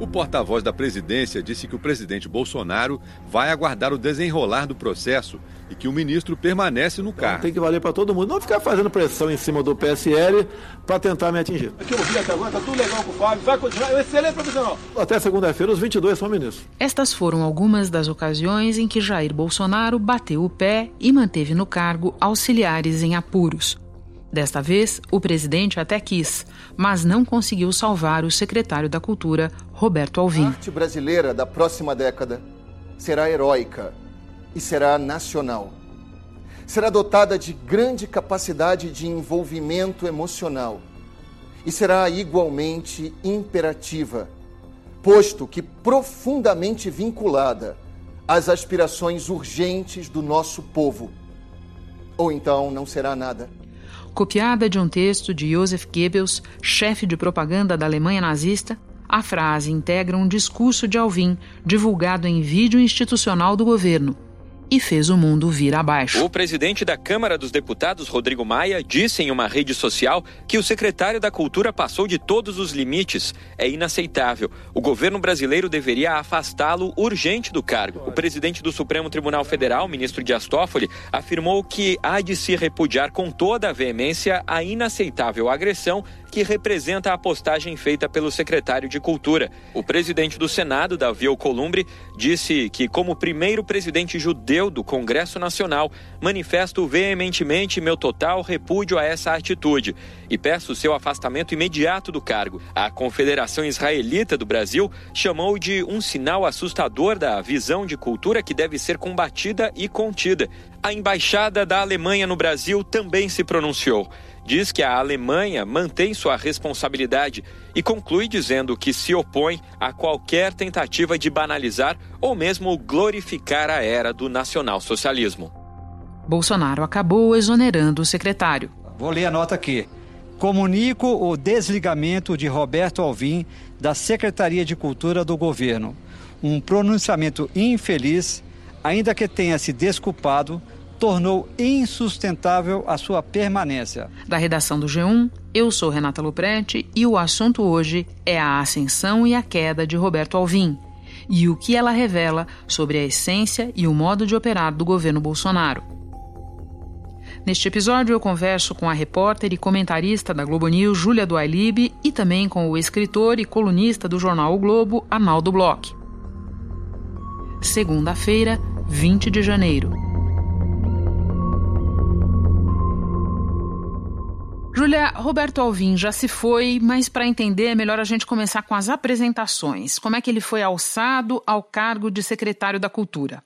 O porta-voz da presidência disse que o presidente Bolsonaro vai aguardar o desenrolar do processo e que o ministro permanece no cargo. Então, tem que valer para todo mundo. Não ficar fazendo pressão em cima do PSL para tentar me atingir. Aqui eu vi até agora, tá tudo legal com o Fábio. Vai continuar. Excelente profissional. Até segunda-feira, os 22 são ministros. Estas foram algumas das ocasiões em que Jair Bolsonaro bateu o pé e manteve no cargo auxiliares em apuros. Desta vez, o presidente até quis, mas não conseguiu salvar o secretário da Cultura, Roberto Alvim. A arte brasileira da próxima década será heróica e será nacional. Será dotada de grande capacidade de envolvimento emocional e será igualmente imperativa, posto que profundamente vinculada às aspirações urgentes do nosso povo. Ou então não será nada copiada de um texto de Joseph Goebbels, chefe de propaganda da Alemanha nazista, a frase integra um discurso de Alvin divulgado em vídeo institucional do governo e fez o mundo vir abaixo. O presidente da Câmara dos Deputados, Rodrigo Maia, disse em uma rede social que o secretário da Cultura passou de todos os limites. É inaceitável. O governo brasileiro deveria afastá-lo urgente do cargo. O presidente do Supremo Tribunal Federal, ministro Dias Toffoli, afirmou que há de se repudiar com toda a veemência a inaceitável agressão que representa a postagem feita pelo secretário de Cultura. O presidente do Senado, Davi Alcolumbre, disse que, como primeiro presidente judeu do Congresso Nacional, manifesto veementemente meu total repúdio a essa atitude e peço seu afastamento imediato do cargo. A Confederação Israelita do Brasil chamou de um sinal assustador da visão de cultura que deve ser combatida e contida. A embaixada da Alemanha no Brasil também se pronunciou diz que a Alemanha mantém sua responsabilidade e conclui dizendo que se opõe a qualquer tentativa de banalizar ou mesmo glorificar a era do nacionalsocialismo. Bolsonaro acabou exonerando o secretário. Vou ler a nota aqui. Comunico o desligamento de Roberto Alvim da Secretaria de Cultura do governo. Um pronunciamento infeliz, ainda que tenha se desculpado, tornou insustentável a sua permanência. Da redação do G1, eu sou Renata Luprete e o assunto hoje é a ascensão e a queda de Roberto Alvim e o que ela revela sobre a essência e o modo de operar do governo Bolsonaro. Neste episódio, eu converso com a repórter e comentarista da Globo News, Júlia Duailib, e também com o escritor e colunista do jornal O Globo, Arnaldo Bloch. Segunda-feira, 20 de janeiro. Júlia, Roberto Alvim já se foi, mas para entender é melhor a gente começar com as apresentações. Como é que ele foi alçado ao cargo de secretário da Cultura?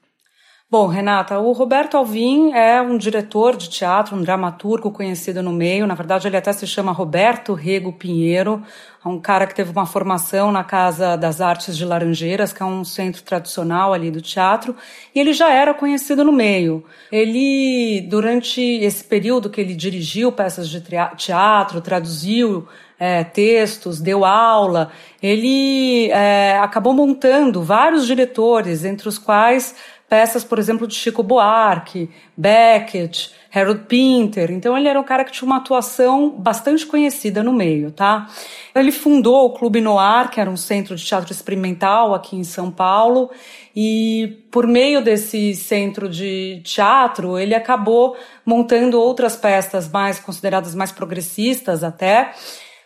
Bom, Renata, o Roberto Alvim é um diretor de teatro, um dramaturgo conhecido no meio. Na verdade, ele até se chama Roberto Rego Pinheiro, é um cara que teve uma formação na Casa das Artes de Laranjeiras, que é um centro tradicional ali do teatro, e ele já era conhecido no meio. Ele, durante esse período que ele dirigiu peças de teatro, traduziu é, textos, deu aula, ele é, acabou montando vários diretores, entre os quais peças, por exemplo, de Chico Buarque, Beckett, Harold Pinter. Então ele era um cara que tinha uma atuação bastante conhecida no meio, tá? Ele fundou o Clube Noir, que era um centro de teatro experimental aqui em São Paulo, e por meio desse centro de teatro, ele acabou montando outras peças mais consideradas mais progressistas até,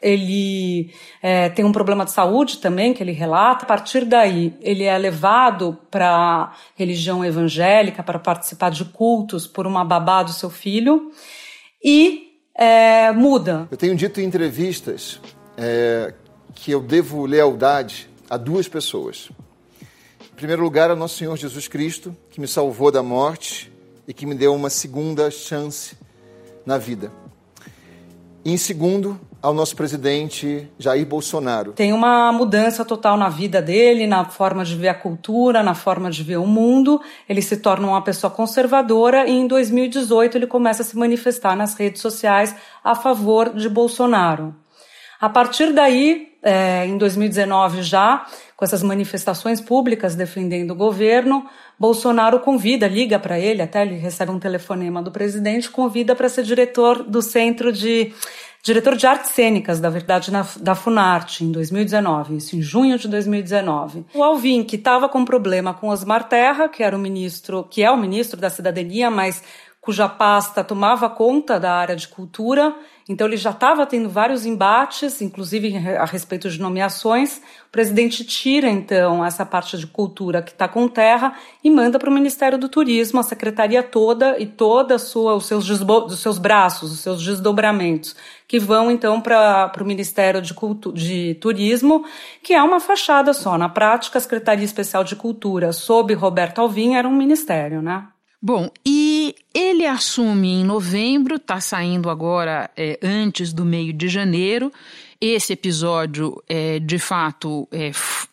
ele é, tem um problema de saúde também, que ele relata. A partir daí, ele é levado para a religião evangélica para participar de cultos por uma babá do seu filho e é, muda. Eu tenho dito em entrevistas é, que eu devo lealdade a duas pessoas. Em primeiro lugar, ao nosso Senhor Jesus Cristo, que me salvou da morte e que me deu uma segunda chance na vida. E em segundo, ao nosso presidente Jair Bolsonaro. Tem uma mudança total na vida dele, na forma de ver a cultura, na forma de ver o mundo. Ele se torna uma pessoa conservadora e em 2018 ele começa a se manifestar nas redes sociais a favor de Bolsonaro. A partir daí, é, em 2019 já, com essas manifestações públicas defendendo o governo, Bolsonaro convida, liga para ele, até ele recebe um telefonema do presidente, convida para ser diretor do Centro de diretor de artes cênicas, da verdade, na, da Funarte, em 2019, isso em junho de 2019. O Alvin, que estava com problema com Osmar Terra, que era o ministro, que é o ministro da cidadania, mas cuja pasta tomava conta da área de cultura, então ele já estava tendo vários embates, inclusive a respeito de nomeações. O presidente tira então essa parte de cultura que está com terra e manda para o Ministério do Turismo a secretaria toda e toda sua os seus os seus braços, os seus desdobramentos, que vão então para o Ministério de, de Turismo, que é uma fachada só. Na prática, a Secretaria Especial de Cultura, sob Roberto Alvim, era um ministério, né? Bom, e ele assume em novembro, está saindo agora é, antes do meio de janeiro. Esse episódio, é, de fato, é,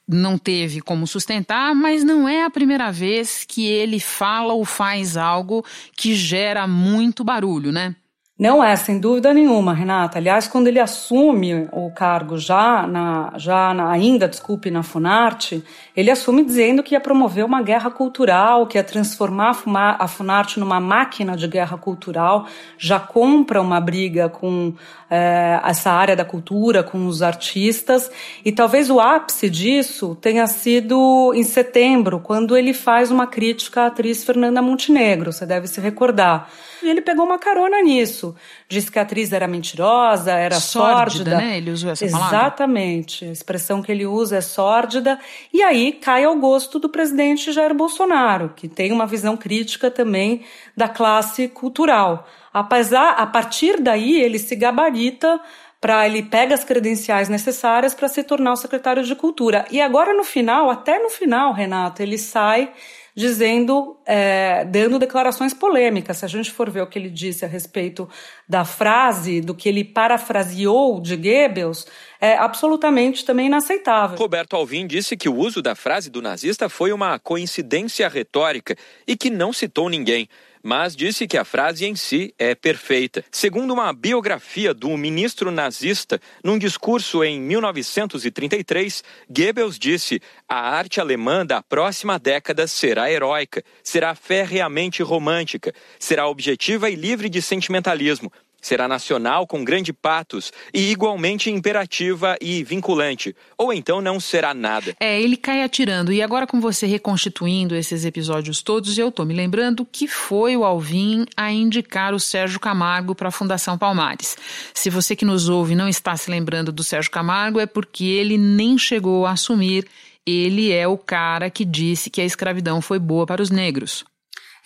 não teve como sustentar, mas não é a primeira vez que ele fala ou faz algo que gera muito barulho, né? Não é, sem dúvida nenhuma, Renata. Aliás, quando ele assume o cargo já, na, já na, ainda, desculpe, na Funarte, ele assume dizendo que ia promover uma guerra cultural, que ia transformar a Funarte numa máquina de guerra cultural, já compra uma briga com é, essa área da cultura, com os artistas, e talvez o ápice disso tenha sido em setembro, quando ele faz uma crítica à atriz Fernanda Montenegro, você deve se recordar. E ele pegou uma carona nisso. Disse que a atriz era mentirosa, era sórdida. sórdida. né? Ele usou essa palavra. Exatamente. A expressão que ele usa é sórdida. E aí cai ao gosto do presidente Jair Bolsonaro, que tem uma visão crítica também da classe cultural. Apesar, a partir daí, ele se gabarita para ele pega as credenciais necessárias para se tornar o secretário de cultura. E agora no final, até no final, Renato, ele sai dizendo, é, dando declarações polêmicas. Se a gente for ver o que ele disse a respeito da frase, do que ele parafraseou de Goebbels, é absolutamente também inaceitável. Roberto Alvim disse que o uso da frase do nazista foi uma coincidência retórica e que não citou ninguém mas disse que a frase em si é perfeita. Segundo uma biografia do ministro nazista, num discurso em 1933, Goebbels disse: a arte alemã da próxima década será heróica, será ferreamente romântica, será objetiva e livre de sentimentalismo será nacional com grande patos e igualmente imperativa e vinculante, ou então não será nada. É, ele cai atirando. E agora com você reconstituindo esses episódios todos, eu tô me lembrando que foi o Alvin a indicar o Sérgio Camargo para a Fundação Palmares. Se você que nos ouve não está se lembrando do Sérgio Camargo, é porque ele nem chegou a assumir. Ele é o cara que disse que a escravidão foi boa para os negros.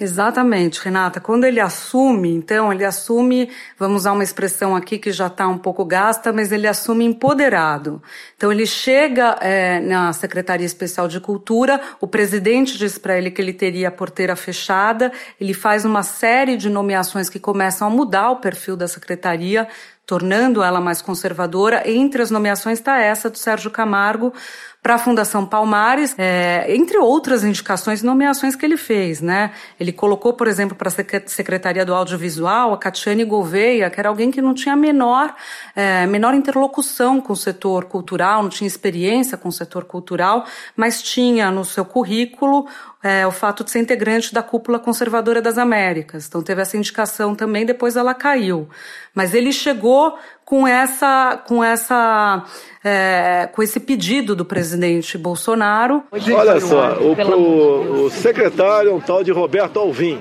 Exatamente, Renata. Quando ele assume, então, ele assume, vamos usar uma expressão aqui que já está um pouco gasta, mas ele assume empoderado. Então, ele chega é, na Secretaria Especial de Cultura, o presidente diz para ele que ele teria a porteira fechada, ele faz uma série de nomeações que começam a mudar o perfil da secretaria, tornando ela mais conservadora. Entre as nomeações está essa do Sérgio Camargo, para a Fundação Palmares, é, entre outras indicações e nomeações que ele fez, né? Ele colocou, por exemplo, para a Secretaria do Audiovisual a Catiane Gouveia, que era alguém que não tinha menor, é, menor interlocução com o setor cultural, não tinha experiência com o setor cultural, mas tinha no seu currículo é, o fato de ser integrante da cúpula conservadora das Américas. Então teve essa indicação também, depois ela caiu. Mas ele chegou com essa, com essa, é, com esse pedido do presidente Bolsonaro. Olha só, o, o, o secretário é um tal de Roberto Alvim.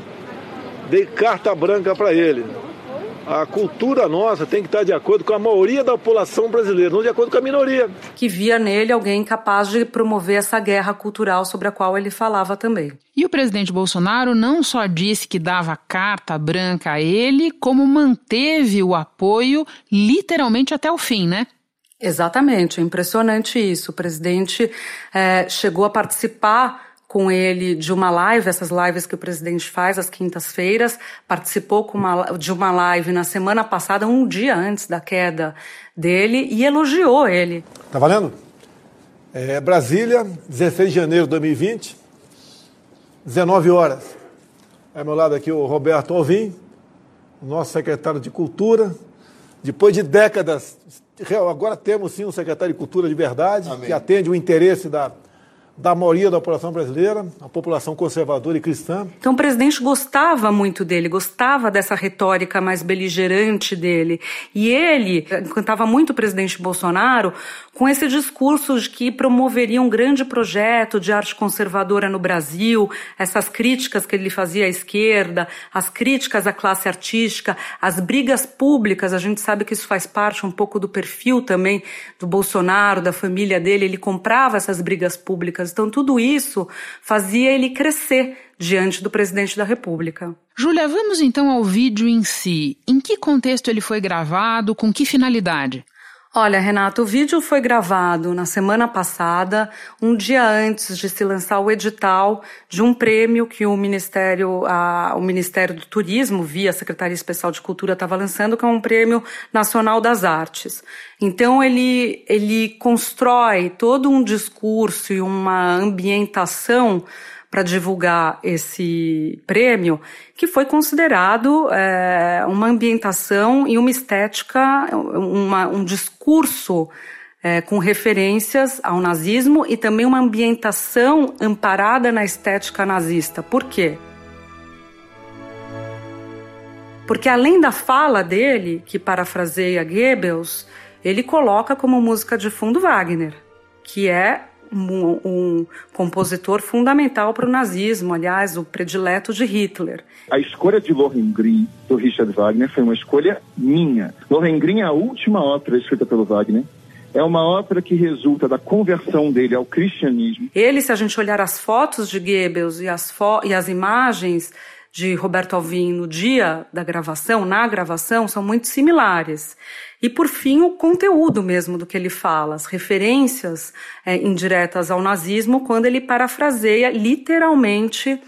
Dei carta branca para ele a cultura nossa tem que estar de acordo com a maioria da população brasileira, não de acordo com a minoria. Que via nele alguém capaz de promover essa guerra cultural sobre a qual ele falava também. E o presidente Bolsonaro não só disse que dava carta branca a ele, como manteve o apoio literalmente até o fim, né? Exatamente, é impressionante isso. O presidente é, chegou a participar com ele de uma live, essas lives que o presidente faz às quintas-feiras, participou uma, de uma live na semana passada, um dia antes da queda dele, e elogiou ele. Tá valendo? É, Brasília, 16 de janeiro de 2020, 19 horas. Ao meu lado aqui o Roberto Alvim, nosso secretário de Cultura. Depois de décadas, agora temos sim um secretário de Cultura de verdade, Amém. que atende o interesse da da maioria da população brasileira, a população conservadora e cristã. Então o presidente gostava muito dele, gostava dessa retórica mais beligerante dele. E ele encantava muito o presidente Bolsonaro com esse discurso de que promoveria um grande projeto de arte conservadora no Brasil, essas críticas que ele fazia à esquerda, as críticas à classe artística, as brigas públicas, a gente sabe que isso faz parte um pouco do perfil também do Bolsonaro, da família dele, ele comprava essas brigas públicas. Então tudo isso fazia ele crescer diante do presidente da República. Júlia, vamos então ao vídeo em si. Em que contexto ele foi gravado, com que finalidade? Olha, Renato, o vídeo foi gravado na semana passada, um dia antes de se lançar o edital de um prêmio que o Ministério, a, o Ministério do Turismo, via Secretaria Especial de Cultura, estava lançando, que é um prêmio nacional das artes. Então ele, ele constrói todo um discurso e uma ambientação para divulgar esse prêmio, que foi considerado é, uma ambientação e uma estética, uma, um discurso é, com referências ao nazismo e também uma ambientação amparada na estética nazista. Por quê? Porque além da fala dele, que parafraseia Goebbels, ele coloca como música de fundo Wagner, que é um, um compositor fundamental para o nazismo, aliás, o predileto de Hitler. A escolha de Lohengrin do Richard Wagner foi uma escolha minha. Lohengrin é a última ópera escrita pelo Wagner. É uma ópera que resulta da conversão dele ao cristianismo. Ele, se a gente olhar as fotos de Goebbels e as, e as imagens de Roberto Alvim no dia da gravação, na gravação, são muito similares. E, por fim, o conteúdo mesmo do que ele fala, as referências é, indiretas ao nazismo, quando ele parafraseia literalmente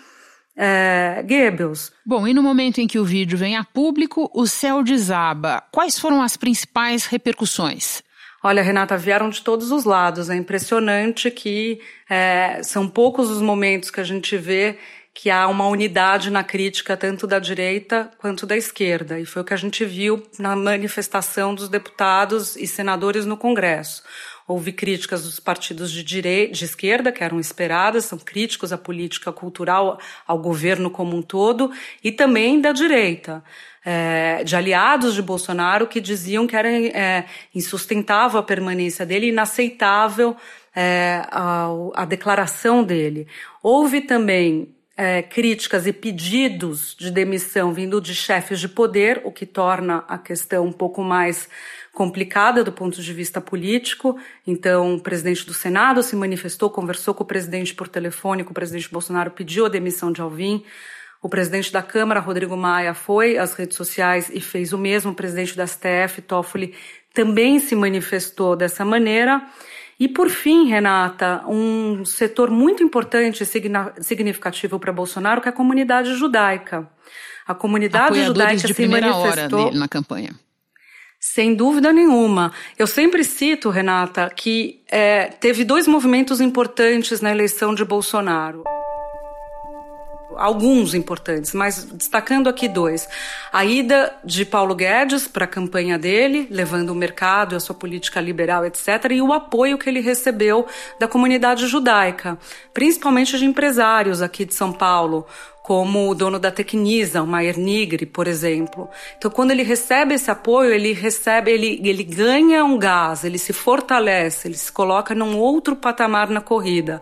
é, Goebbels. Bom, e no momento em que o vídeo vem a público, o céu desaba. Quais foram as principais repercussões? Olha, Renata, vieram de todos os lados. É impressionante que é, são poucos os momentos que a gente vê que há uma unidade na crítica tanto da direita quanto da esquerda. E foi o que a gente viu na manifestação dos deputados e senadores no Congresso. Houve críticas dos partidos de, direita, de esquerda, que eram esperadas, são críticos à política cultural, ao governo como um todo, e também da direita. É, de aliados de Bolsonaro que diziam que era é, insustentável a permanência dele, inaceitável é, a, a declaração dele. Houve também é, críticas e pedidos de demissão vindo de chefes de poder, o que torna a questão um pouco mais complicada do ponto de vista político. Então, o presidente do Senado se manifestou, conversou com o presidente por telefone, com o presidente Bolsonaro, pediu a demissão de Alvim. O presidente da Câmara, Rodrigo Maia, foi às redes sociais e fez o mesmo. O presidente da STF, Toffoli, também se manifestou dessa maneira. E, por fim, Renata, um setor muito importante e significativo para Bolsonaro, que é a comunidade judaica. A comunidade judaica de se manifestou hora na campanha. Sem dúvida nenhuma. Eu sempre cito, Renata, que é, teve dois movimentos importantes na eleição de Bolsonaro alguns importantes, mas destacando aqui dois. A ida de Paulo Guedes para a campanha dele, levando o mercado, a sua política liberal, etc., e o apoio que ele recebeu da comunidade judaica, principalmente de empresários aqui de São Paulo, como o dono da Tecnisa, o Maier Nigri, por exemplo. Então, quando ele recebe esse apoio, ele recebe, ele, ele ganha um gás, ele se fortalece, ele se coloca num outro patamar na corrida.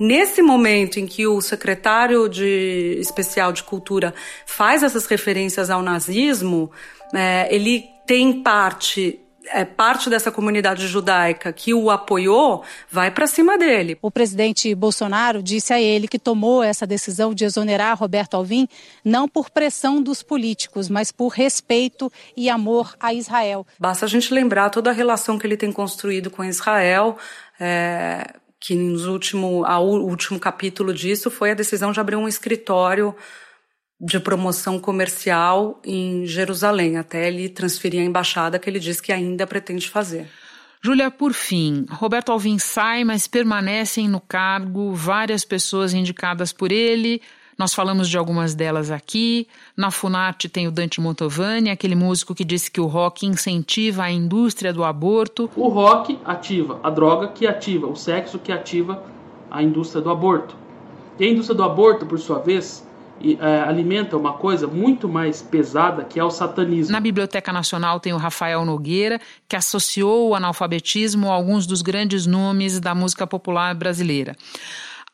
Nesse momento em que o secretário de especial de cultura faz essas referências ao nazismo, é, ele tem parte é, parte dessa comunidade judaica que o apoiou vai para cima dele. O presidente Bolsonaro disse a ele que tomou essa decisão de exonerar Roberto Alvim não por pressão dos políticos, mas por respeito e amor a Israel. Basta a gente lembrar toda a relação que ele tem construído com Israel. É, que nos último, a, o último capítulo disso foi a decisão de abrir um escritório de promoção comercial em Jerusalém, até ele transferir a embaixada que ele diz que ainda pretende fazer. Júlia, por fim, Roberto Alvim sai, mas permanecem no cargo várias pessoas indicadas por ele. Nós falamos de algumas delas aqui. Na Funarte tem o Dante Montovani, aquele músico que disse que o rock incentiva a indústria do aborto. O rock ativa a droga, que ativa o sexo, que ativa a indústria do aborto. E a indústria do aborto, por sua vez, é, alimenta uma coisa muito mais pesada que é o satanismo. Na Biblioteca Nacional tem o Rafael Nogueira, que associou o analfabetismo a alguns dos grandes nomes da música popular brasileira.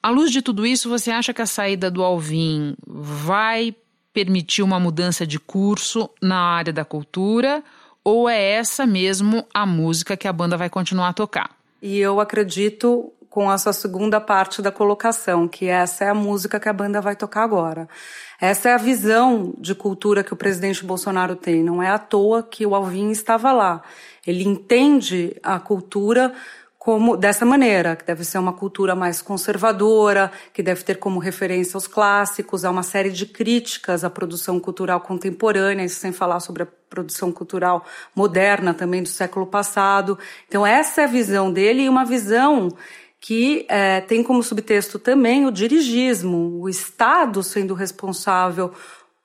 À luz de tudo isso, você acha que a saída do Alvin vai permitir uma mudança de curso na área da cultura? Ou é essa mesmo a música que a banda vai continuar a tocar? E eu acredito com a sua segunda parte da colocação, que essa é a música que a banda vai tocar agora. Essa é a visão de cultura que o presidente Bolsonaro tem. Não é à toa que o Alvin estava lá. Ele entende a cultura como dessa maneira, que deve ser uma cultura mais conservadora, que deve ter como referência os clássicos, há uma série de críticas à produção cultural contemporânea, isso sem falar sobre a produção cultural moderna também do século passado. Então essa é a visão dele e uma visão que é, tem como subtexto também o dirigismo, o Estado sendo responsável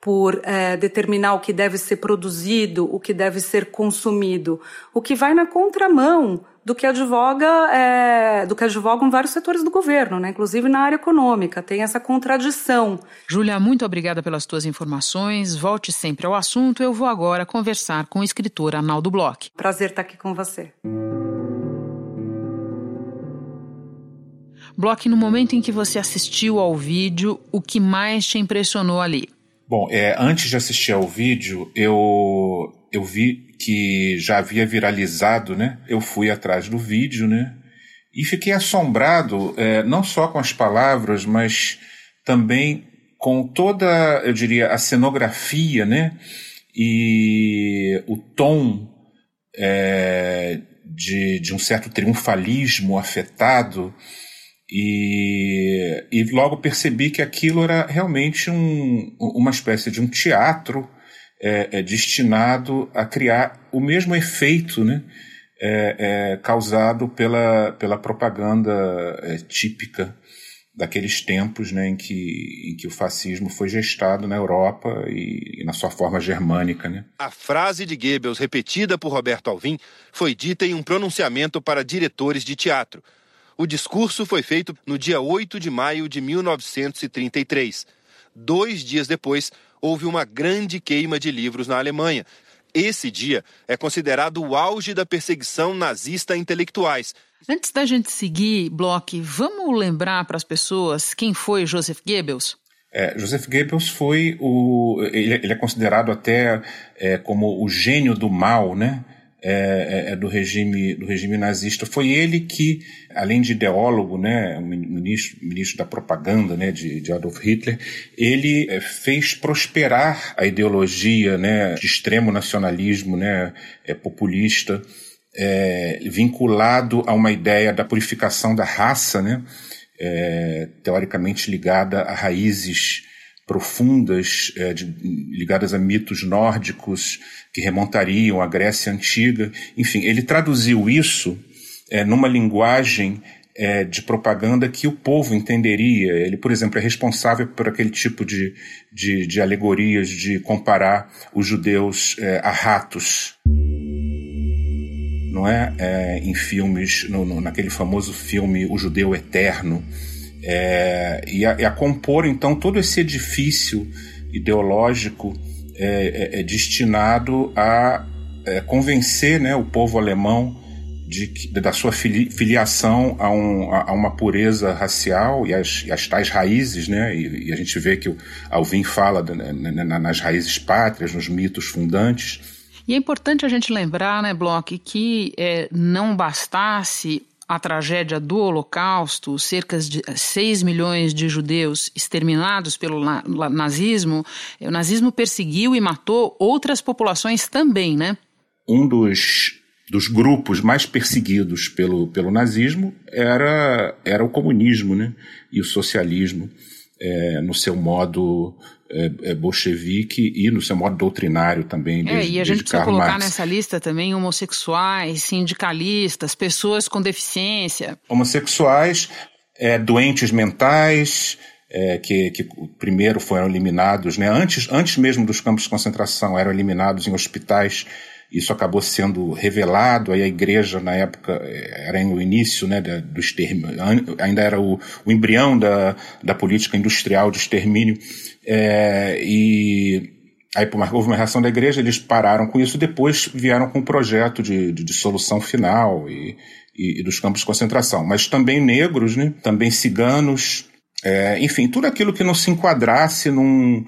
por é, determinar o que deve ser produzido, o que deve ser consumido, o que vai na contramão do que advoga, é, do que advogam vários setores do governo, né? inclusive na área econômica, tem essa contradição. Júlia, muito obrigada pelas tuas informações. Volte sempre ao assunto. Eu vou agora conversar com o escritor Arnaldo Bloch. Prazer estar aqui com você. Bloch, no momento em que você assistiu ao vídeo, o que mais te impressionou ali? Bom, é, antes de assistir ao vídeo, eu, eu vi que já havia viralizado, né? Eu fui atrás do vídeo, né? E fiquei assombrado, é, não só com as palavras, mas também com toda, eu diria, a cenografia, né? E o tom é, de, de um certo triunfalismo afetado e, e logo percebi que aquilo era realmente um, uma espécie de um teatro é, é, destinado a criar o mesmo efeito né, é, é causado pela, pela propaganda é, típica daqueles tempos né, em, que, em que o fascismo foi gestado na Europa e, e, na sua forma germânica. Né? A frase de Goebbels, repetida por Roberto Alvim, foi dita em um pronunciamento para diretores de teatro. O discurso foi feito no dia 8 de maio de 1933. Dois dias depois, houve uma grande queima de livros na Alemanha. Esse dia é considerado o auge da perseguição nazista a intelectuais. Antes da gente seguir, Bloch, vamos lembrar para as pessoas quem foi Joseph Goebbels? É, Joseph Goebbels foi o. Ele, ele é considerado até é, como o gênio do mal, né? É, é, é, do regime do regime nazista. Foi ele que, além de ideólogo, né, ministro, ministro da propaganda, né, de, de Adolf Hitler, ele é, fez prosperar a ideologia, né, de extremo nacionalismo, né, é, populista, é, vinculado a uma ideia da purificação da raça, né, teoricamente ligada a raízes profundas é, de, ligadas a mitos nórdicos que remontariam à Grécia antiga. Enfim, ele traduziu isso é, numa linguagem é, de propaganda que o povo entenderia. Ele, por exemplo, é responsável por aquele tipo de, de, de alegorias de comparar os judeus é, a ratos. Não é? é em filmes, no, no, naquele famoso filme O Judeu Eterno, é, e, a, e, a, compor então todo esse edifício ideológico é, é, é destinado a é, convencer né, o povo alemão de, da sua filiação a, um, a, uma pureza racial e as, e as tais raízes, né? E, e, a gente vê que o Alvin fala né, nas raízes pátrias, nos mitos fundantes. E é importante a gente lembrar, né, Bloch, que é, não bastasse a tragédia do Holocausto, cerca de 6 milhões de judeus exterminados pelo nazismo, o nazismo perseguiu e matou outras populações também, né? Um dos, dos grupos mais perseguidos pelo, pelo nazismo era, era o comunismo né? e o socialismo, é, no seu modo é, é, bolchevique e no seu modo doutrinário também. Desde, é, e a gente precisa Karl colocar Marx. nessa lista também homossexuais, sindicalistas, pessoas com deficiência. Homossexuais, é, doentes mentais, é, que, que primeiro foram eliminados, né, antes, antes mesmo dos campos de concentração, eram eliminados em hospitais Isso acabou sendo revelado, aí a igreja na época era o início né, do extermínio, ainda era o, o embrião da, da política industrial de extermínio, é, e aí houve uma reação da igreja, eles pararam com isso, depois vieram com um projeto de, de, de solução final e, e, e, dos campos de concentração. Mas também negros, né, também ciganos, é, enfim, tudo aquilo que não se enquadrasse num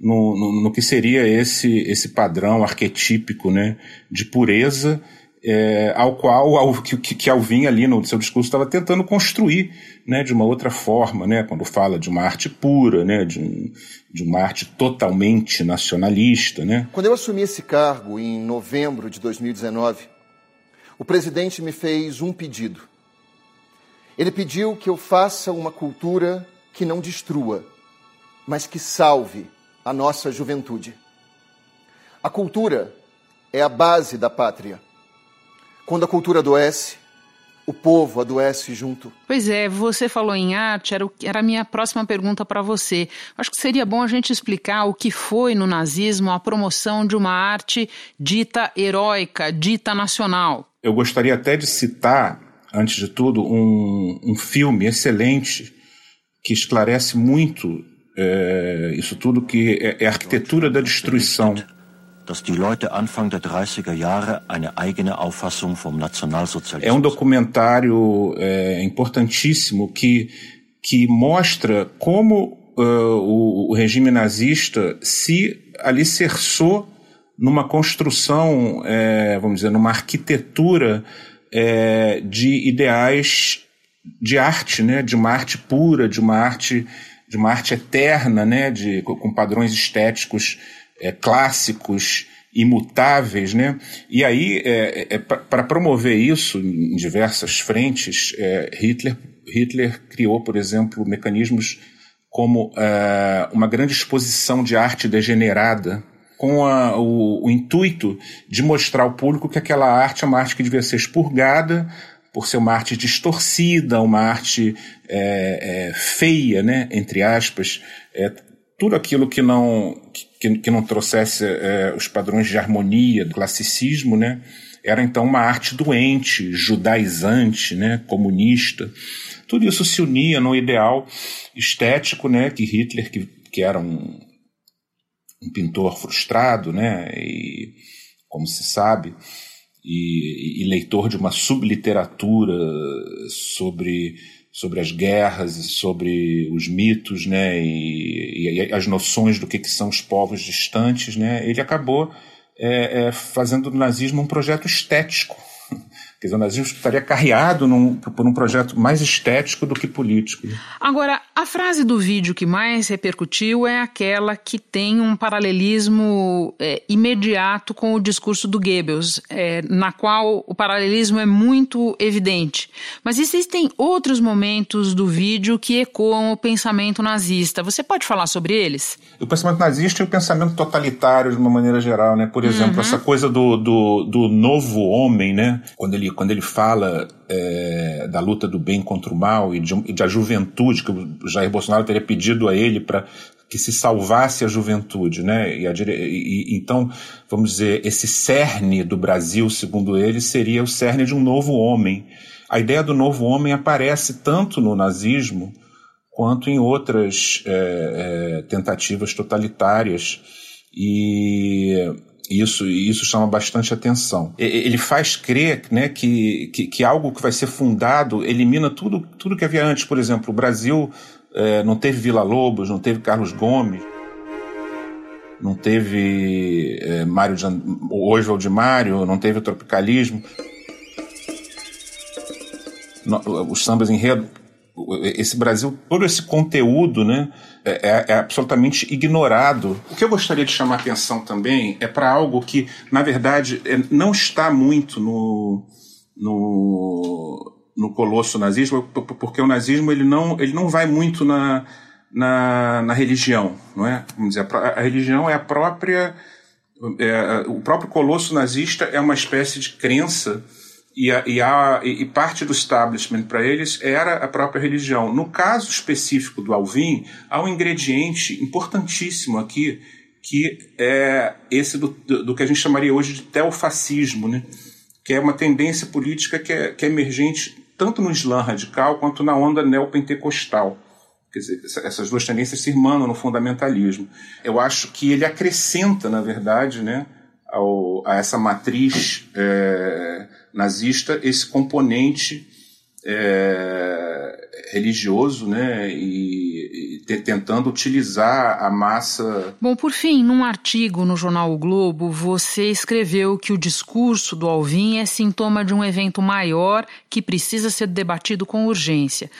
no, no, no, que seria esse, esse padrão arquetípico né, de pureza, é, ao qual ao, que, que Alvin ali no seu discurso estava tentando construir né, de uma outra forma, né, quando fala de uma arte pura, né, de, um, de uma arte totalmente nacionalista. Né. Quando eu assumi esse cargo em novembro de 2019, o presidente me fez um pedido. Ele pediu que eu faça uma cultura que não destrua, mas que salve a nossa juventude. A cultura é a base da pátria. Quando a cultura adoece, o povo adoece junto. Pois é, você falou em arte, era, a minha próxima pergunta para você. Acho que seria bom a gente explicar o que foi no nazismo a promoção de uma arte dita heróica, dita nacional. Eu gostaria até de citar, antes de tudo, um, um filme excelente que esclarece muito é, isso tudo que é, é arquitetura da destruição. É um documentário é, importantíssimo que, que mostra como uh, o, o, regime nazista se alicerçou numa construção, é, vamos dizer, numa arquitetura é, de ideais de arte, né, de uma arte pura, de uma arte de uma arte eterna, né, de, com padrões estéticos é, clássicos, imutáveis, né? E aí, é, é, para promover isso em diversas frentes, é, Hitler, Hitler criou, por exemplo, mecanismos como é, uma grande exposição de arte degenerada, com a, o, o, intuito de mostrar ao público que aquela arte é uma arte que devia ser expurgada, por ser uma arte distorcida, uma arte é, é, feia, né, entre aspas, é, tudo aquilo que não que, que não trouxesse é, os padrões de harmonia do classicismo, né, era então uma arte doente, judaizante, né, comunista. Tudo isso se unia no ideal estético, né, que Hitler, que, que era um, um pintor frustrado, né, e como se sabe, e, e leitor de uma subliteratura sobre, sobre as guerras e sobre os mitos, né, e, e as noções do que, que são os povos distantes, né, ele acabou é, é, fazendo do nazismo um projeto estético Quer dizer, o nazismo estaria carreado num, por um projeto mais estético do que político. Agora, a frase do vídeo que mais repercutiu é aquela que tem um paralelismo é, imediato com o discurso do Goebbels, é, na qual o paralelismo é muito evidente. Mas existem outros momentos do vídeo que ecoam o pensamento nazista. Você pode falar sobre eles? O pensamento nazista e o pensamento totalitário, de uma maneira geral, né? Por exemplo, uhum. essa coisa do, do, do novo homem, né? Quando ele quando ele fala é, da luta do bem contra o mal e de, de a juventude, que o Jair Bolsonaro teria pedido a ele para que se salvasse a juventude, né? E, a, e, então, vamos dizer, esse cerne do Brasil, segundo ele, seria o cerne de um novo homem. A ideia do novo homem aparece tanto no nazismo quanto em outras é, é, tentativas totalitárias. E isso, isso chama bastante atenção. Ele faz crer né, que, que, que, algo que vai ser fundado elimina tudo, tudo que havia antes. Por exemplo, o Brasil é, não teve Vila Lobos, não teve Carlos Gomes, não teve é, Mário de, Oswald de Mário, não teve o tropicalismo. Os sambas enredo esse Brasil, todo esse conteúdo, né, é, é, é, absolutamente ignorado. O que eu gostaria de chamar atenção também é para algo que, na verdade, é, não está muito no, no, no colosso nazismo, porque o nazismo ele não, ele não vai muito na, na, na religião, não é? Vamos dizer, a, a religião é a própria, é, o próprio colosso nazista é uma espécie de crença e, a, e, a, e parte do establishment para eles era a própria religião. No caso específico do Alvin, há um ingrediente importantíssimo aqui, que é esse do, do, que a gente chamaria hoje de teofascismo, né? que é uma tendência política que é, que é emergente tanto no Islã radical quanto na onda neopentecostal. Quer dizer, essas duas tendências se irmanam no fundamentalismo. Eu acho que ele acrescenta, na verdade, né, ao, a essa matriz é, nazista esse componente é, religioso, né, e, e, tentando utilizar a massa. Bom, por fim, num artigo no jornal o Globo, você escreveu que o discurso do Alvin é sintoma de um evento maior que precisa ser debatido com urgência.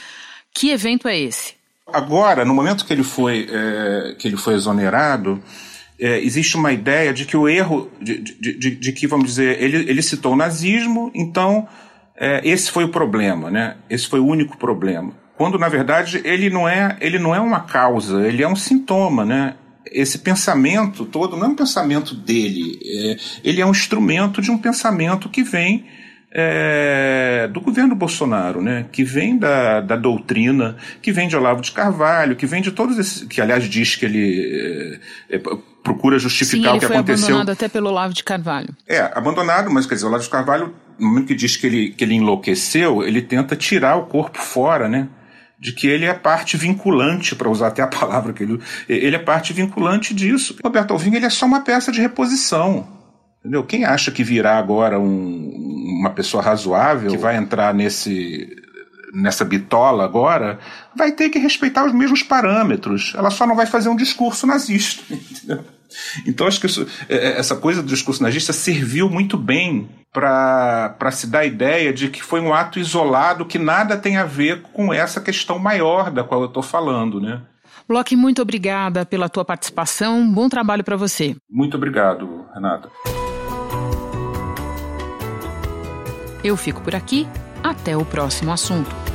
Que evento é esse? Agora, no momento que ele foi, é, que ele foi exonerado, é, existe uma ideia de que o erro, de, de, de, de, que, vamos dizer, ele, ele citou o nazismo, então é, esse foi o problema, né? Esse foi o único problema. Quando, na verdade, ele não é, ele não é uma causa, ele é um sintoma, né? Esse pensamento todo não é um pensamento dele, é, ele é um instrumento de um pensamento que vem é, do governo Bolsonaro, né? que vem da, da doutrina, que vem de Olavo de Carvalho, que vem de todos esses. que aliás diz que ele é, é, procura justificar Sim, o que foi aconteceu. abandonado até pelo Olavo de Carvalho. É, abandonado, mas quer dizer, o Olavo de Carvalho, no momento que diz que ele, que ele enlouqueceu, ele tenta tirar o corpo fora, né? de que ele é parte vinculante, para usar até a palavra que ele. Ele é parte vinculante disso. Roberto Alvim ele é só uma peça de reposição. Entendeu? Quem acha que virá agora um, uma pessoa razoável, que vai entrar nesse nessa bitola agora, vai ter que respeitar os mesmos parâmetros. Ela só não vai fazer um discurso nazista. Entendeu? Então acho que isso, é, é, essa coisa do discurso nazista serviu muito bem para se dar a ideia de que foi um ato isolado que nada tem a ver com essa questão maior da qual eu estou falando, né? Bloch, muito obrigada pela tua participação. Bom trabalho para você. Muito obrigado, Renata. Eu fico por aqui. Até o próximo assunto.